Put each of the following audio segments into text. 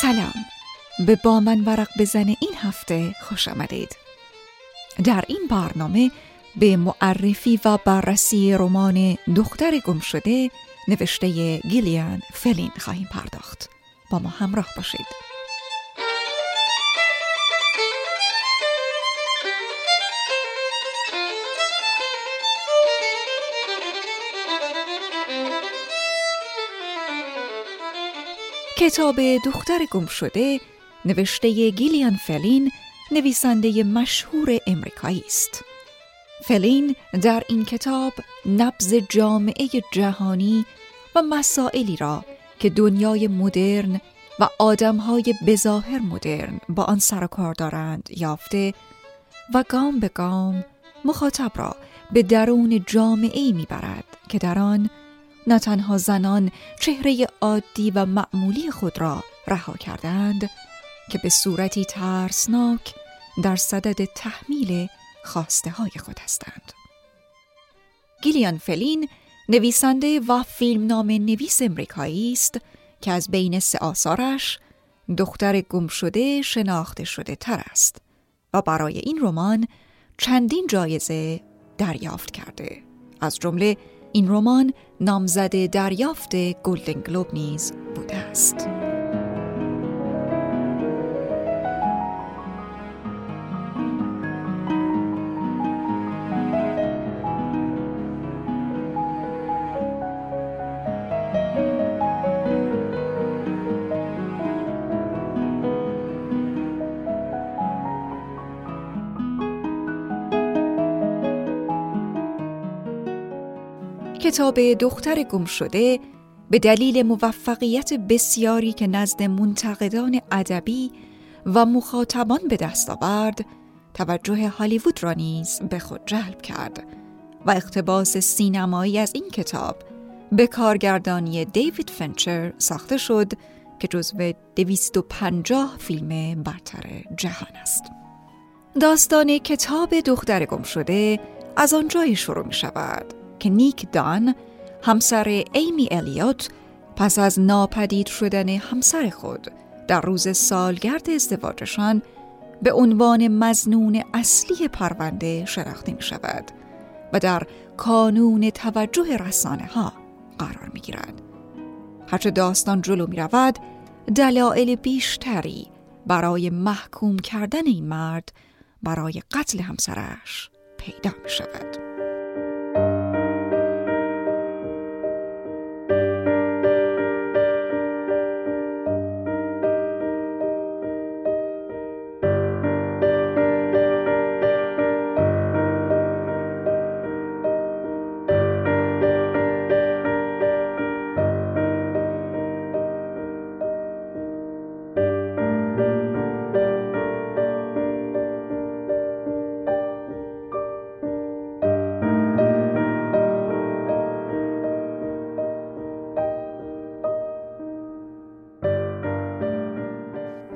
سلام. به با من ورق بزن این هفته خوش آمدید. در این برنامه به معرفی و بررسی رمان دختر گم شده نوشته گیلیان فلین خواهیم پرداخت. با ما همراه باشید. کتاب دختر گم شده نوشته گیلیان فلین نویسنده مشهور امریکایی است. فلین در این کتاب نبز جامعه جهانی و مسائلی را که دنیای مدرن و آدمهای بظاهر مدرن با آن سر کار دارند یافته و گام به گام مخاطب را به درون جامعه می‌برد که در آن نه تنها زنان چهره عادی و معمولی خود را رها کردند که به صورتی ترسناک در صدد تحمیل خواسته های خود هستند. گیلیان فلین نویسنده و فیلمنامه نویس امریکایی است که از بین سه آثارش دختر گم شده شناخته شده تر است و برای این رمان چندین جایزه دریافت کرده از جمله این رمان نامزد دریافت گلدن گلوب نیز بوده است. کتاب دختر گم شده به دلیل موفقیت بسیاری که نزد منتقدان ادبی و مخاطبان به دست آورد توجه هالیوود را نیز به خود جلب کرد و اقتباس سینمایی از این کتاب به کارگردانی دیوید فنچر ساخته شد که جزو 250 فیلم برتر جهان است. داستان کتاب دختر گم شده از آنجایی شروع می شود که نیک دان همسر ایمی الیوت پس از ناپدید شدن همسر خود در روز سالگرد ازدواجشان به عنوان مزنون اصلی پرونده شناخته می شود و در کانون توجه رسانه ها قرار می گیرد. هرچه داستان جلو می رود دلایل بیشتری برای محکوم کردن این مرد برای قتل همسرش پیدا می شود.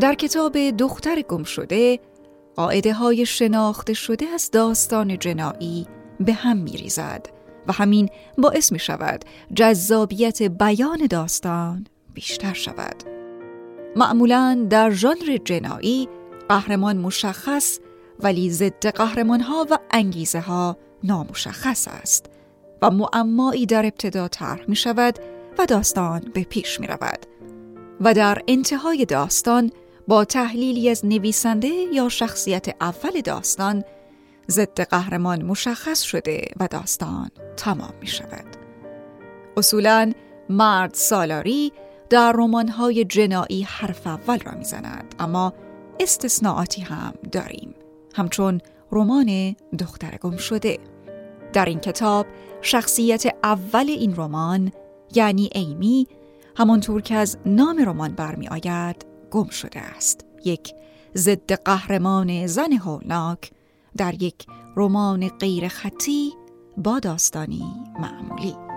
در کتاب دختر گم شده قاعده های شناخته شده از داستان جنایی به هم می ریزد و همین باعث می شود جذابیت بیان داستان بیشتر شود. معمولا در ژانر جنایی قهرمان مشخص ولی ضد قهرمان ها و انگیزه ها نامشخص است و معمایی در ابتدا طرح می شود و داستان به پیش می رود و در انتهای داستان با تحلیلی از نویسنده یا شخصیت اول داستان ضد قهرمان مشخص شده و داستان تمام می شود. اصولا مرد سالاری در رمان‌های جنایی حرف اول را می‌زند اما استثناءاتی هم داریم همچون رمان دختر گم شده در این کتاب شخصیت اول این رمان یعنی ایمی همانطور که از نام رمان برمی آید گم شده است. یک ضد قهرمان زن هولناک در یک رمان غیر خطی با داستانی معمولی.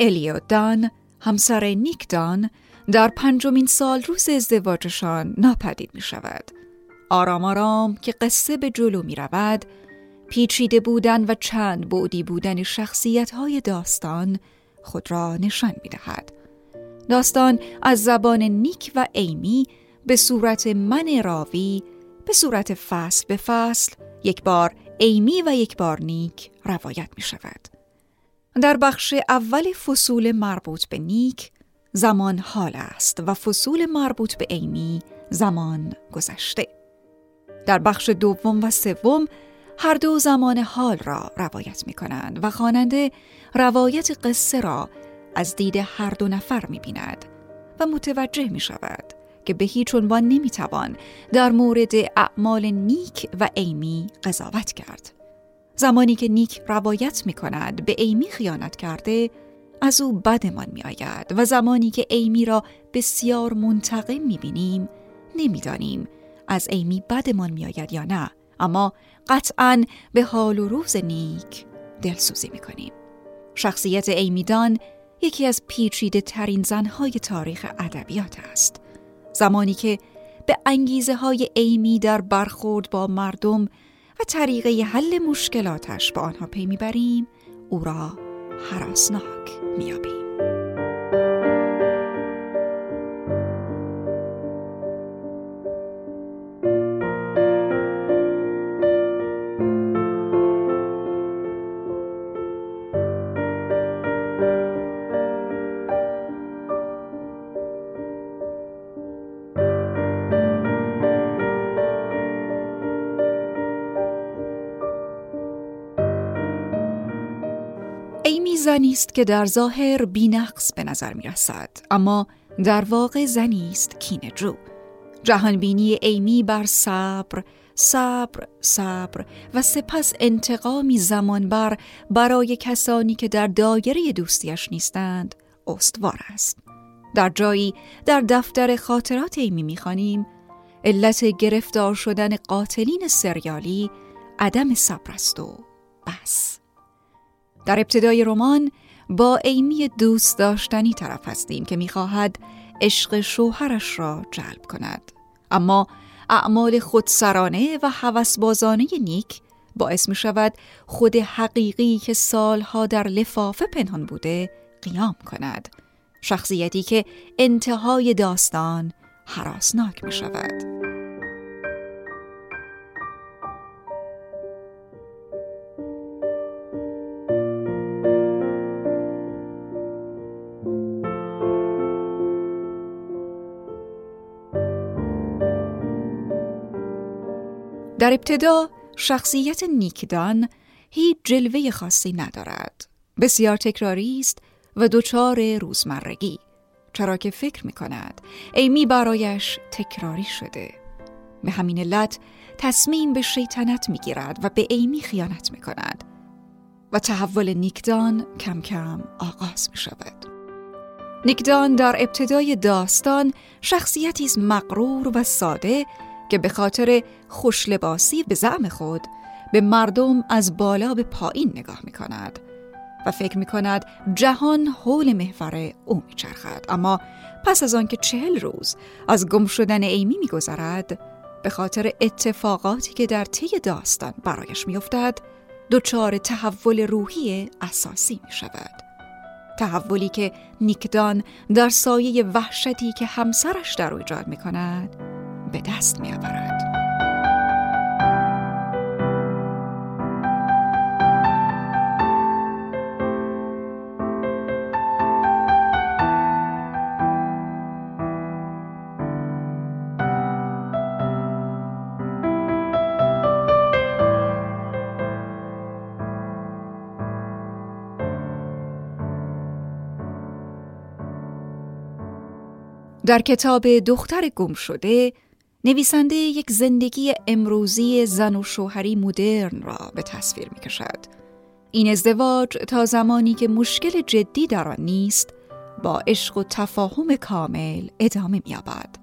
الیوت دان همسر نیک دان در پنجمین سال روز ازدواجشان ناپدید می شود. آرام آرام که قصه به جلو می رود پیچیده بودن و چند بعدی بودن شخصیت های داستان خود را نشان می دهد. داستان از زبان نیک و ایمی به صورت من راوی به صورت فصل به فصل یک بار ایمی و یک بار نیک روایت می شود. در بخش اول فصول مربوط به نیک زمان حال است و فصول مربوط به ایمی زمان گذشته. در بخش دوم و سوم هر دو زمان حال را روایت می کنند و خواننده روایت قصه را از دید هر دو نفر می بیند و متوجه می شود که به هیچ عنوان نمی توان در مورد اعمال نیک و ایمی قضاوت کرد. زمانی که نیک روایت می کند به ایمی خیانت کرده از او بدمان می آید و زمانی که ایمی را بسیار منتقم می بینیم نمی‌دانیم از ایمی بدمان می آید یا نه اما قطعا به حال و روز نیک دلسوزی می کنیم. شخصیت ایمیدان یکی از پیچیده ترین زنهای تاریخ ادبیات است. زمانی که به انگیزه های ایمی در برخورد با مردم و طریقه حل مشکلاتش با آنها پی می‌بریم او را حراسناک میابیم. زنی است که در ظاهر بینقص به نظر می رسد اما در واقع زنی است کینه جو. جهانبینی ایمی بر صبر صبر صبر و سپس انتقامی زمان بر برای کسانی که در دایره دوستیش نیستند استوار است. در جایی در دفتر خاطرات ایمی می‌خوانیم علت گرفتار شدن قاتلین سریالی عدم صبر است و بس. در ابتدای رمان با ایمی دوست داشتنی طرف هستیم که می‌خواهد عشق شوهرش را جلب کند. اما اعمال خودسرانه و هوسبازانه نیک باعث می شود خود حقیقی که سالها در لفافه پنهان بوده قیام کند. شخصیتی که انتهای داستان حراسناک می شود در ابتدا شخصیت نیکدان هیچ جلوه خاصی ندارد. بسیار تکراری است و دچار روزمرگی. چرا که فکر می کند ایمی برایش تکراری شده. به همین علت تصمیم به شیطنت می گیرد و به ایمی خیانت می کند. و تحول نیکدان کم کم آغاز می شود. نیکدان در ابتدای داستان شخصیتی مغرور و ساده که به خاطر خوشلباسی به زعم خود به مردم از بالا به پایین نگاه می کند و فکر می کند جهان حول محور او می چرخد. اما پس از آنکه چهل روز از گم شدن ایمی می گذرد به خاطر اتفاقاتی که در طی داستان برایش می افتد دچار تحول روحی اساسی می شود. تحولی که نیکدان در سایه وحشتی که همسرش در او ایجاد می کند به دست می آورد. در کتاب دختر گم شده نویسنده یک زندگی امروزی زن و شوهری مدرن را به تصویر می کشد. این ازدواج تا زمانی که مشکل جدی در آن نیست با عشق و تفاهم کامل ادامه می‌یابد.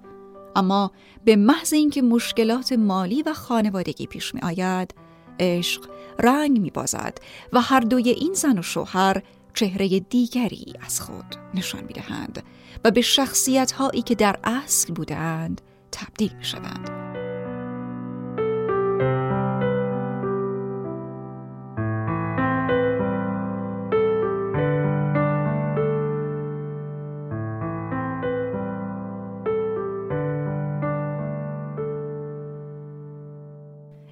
اما به محض اینکه مشکلات مالی و خانوادگی پیش می آید عشق رنگ می بازد و هر دوی این زن و شوهر چهره دیگری از خود نشان می دهند و به شخصیت هایی که در اصل بودند تبدیل می شوند.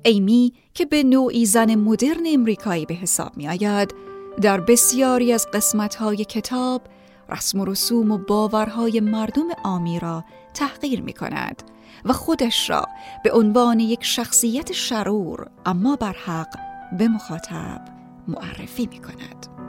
ایمی که به نوعی زن مدرن امریکایی به حساب می آید در بسیاری از قسمتهای کتاب رسم و رسوم و باورهای مردم آمی را تحقیر می کند و خودش را به عنوان یک شخصیت شرور اما بر حق به مخاطب معرفی می کند.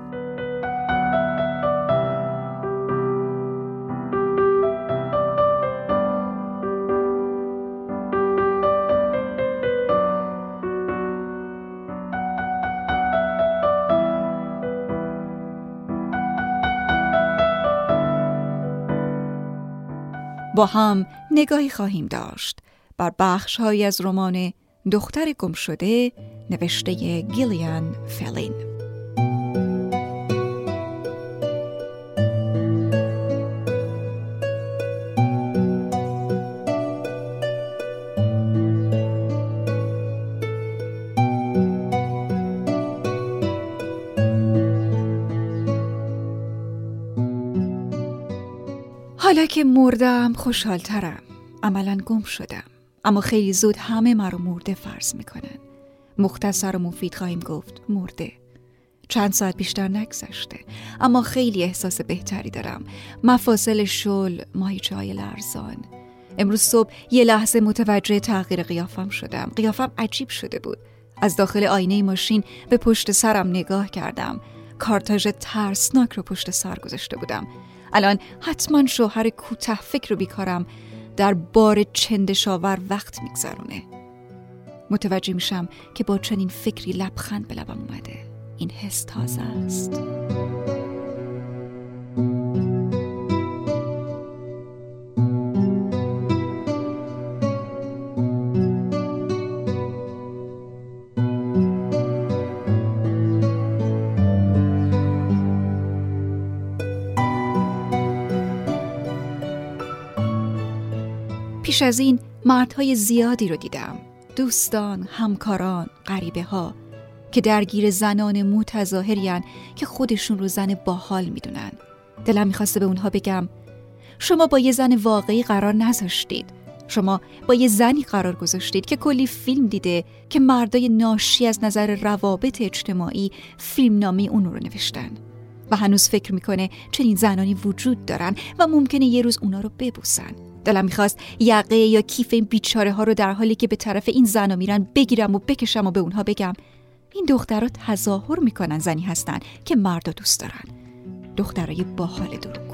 با هم نگاهی خواهیم داشت. بر بخش های از رمان دختر گم شده نوشته گیلیان فلین. که مردم خوشحالترم. عملا گم شدم. اما خیلی زود همه مرا مرده فرض می‌کنن. مختصر و مفید خواهیم گفت مرده. چند ساعت بیشتر نگذشته. اما خیلی احساس بهتری دارم. مفاصل شل ماهیچه های لرزان. امروز صبح یه لحظه متوجه تغییر قیافم شدم. قیافم عجیب شده بود. از داخل آینه ماشین به پشت سرم نگاه کردم. کارتاژ ترسناک رو پشت سر گذاشته بودم. الان حتما شوهر کوته فکر و بیکارم در بار چندشاور وقت میگذرونه. متوجه میشم که با چنین فکری لبخند به لبم اومده. این حس تازه است. پیش از این مردهای زیادی رو دیدم. دوستان، همکاران، غریبه ها که درگیر زنان متظاهرین که خودشون رو زن باحال می‌دونن. دلم می‌خواسته به اونها بگم شما با یه زن واقعی قرار نذاشتید. شما با یه زنی قرار گذاشتید که کلی فیلم دیده که مردای ناشی از نظر روابط اجتماعی فیلمنامه اون رو نوشتن. و هنوز فکر می‌کنه چنین زنانی وجود دارن و ممکنه یه روز اونا رو ببوسن. دلم می‌خواست یقه یا کیف این بیچاره ها رو در حالی که به طرف این زنا میرن بگیرم و بکشم و به اونها بگم. این دخترها تظاهر می‌کنن زنی هستن که مردا دوست دارن. دخترای باحال دروگو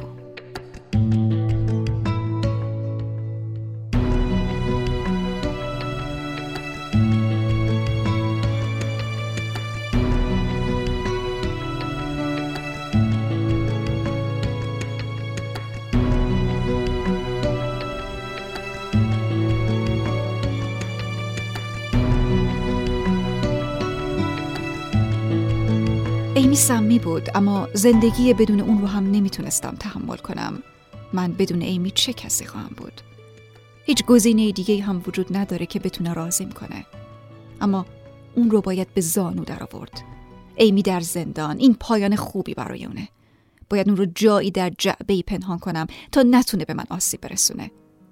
سمی بود اما زندگی بدون اون رو هم نمی‌تونستم تحمل کنم. من بدون ایمی چه کسی خواهم بود؟ هیچ گزینه دیگه هم وجود نداره که بتونه رازیم کنه. اما اون رو باید به زانو در آورد ایمی در زندان این پایان خوبی برای اونه. باید اون رو جایی در جعبه پنهان کنم تا نتونه به من آسیب برسونه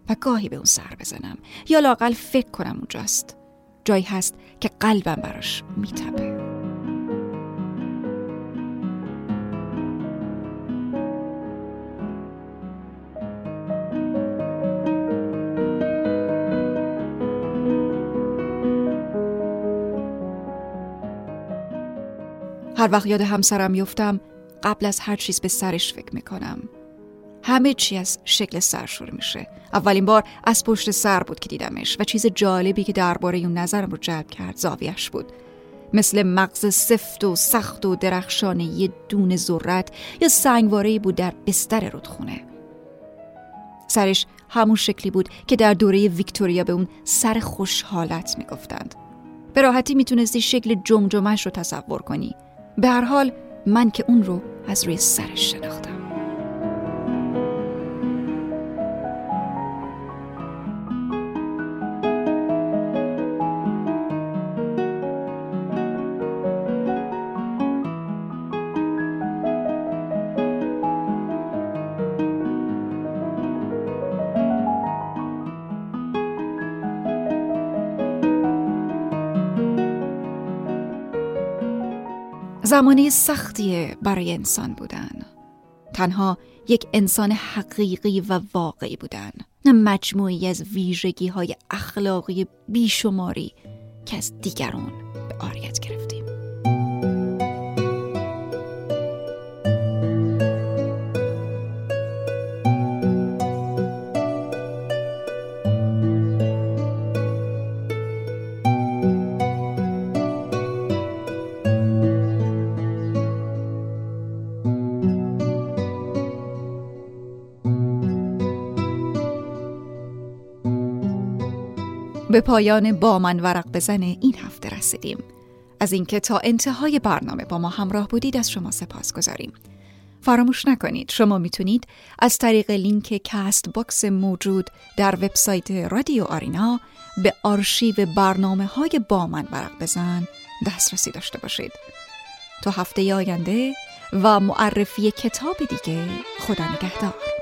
و گاهی به اون سر بزنم. یا لاقل فکر کنم اونجاست. جایی هست که قلبم براش میتبه هر وقت یاد همسرم میفتم قبل از هر چیز به سرش فکر می‌کنم. همه چی از شکل سر شروع میشه. اولین بار از پشت سر بود که دیدمش و چیز جالبی که درباره اون نظرم رو جلب کرد زاویش بود. مثل مغز سفت و سخت و درخشان یه دون ذرت یا سنگواره بود در بستر رودخونه. سرش همون شکلی بود که در دوره ویکتوریا به اون سر خوشحالت می‌گفتند. به راحتی می‌تونستی شکل جمجمش رو تصور کنی. به هر حال من که اون رو از روی سرش شناختم. زمانه سختیه برای انسان بودن. تنها یک انسان حقیقی و واقعی بودن. نه مجموعی از ویژگی های اخلاقی بیشماری که از دیگران به آریت گرفتیم به پایان با من ورق بزن این هفته رسیدیم. از اینکه تا انتهای برنامه با ما همراه بودید از شما سپاس گذاریم. فراموش نکنید شما می‌تونید از طریق لینک Castbox موجود در وبسایت رادیو آرینا به آرشیو برنامه های با من ورق بزن دسترسی داشته باشید. تا هفته آینده و معرفی کتاب دیگه خدا نگهدار.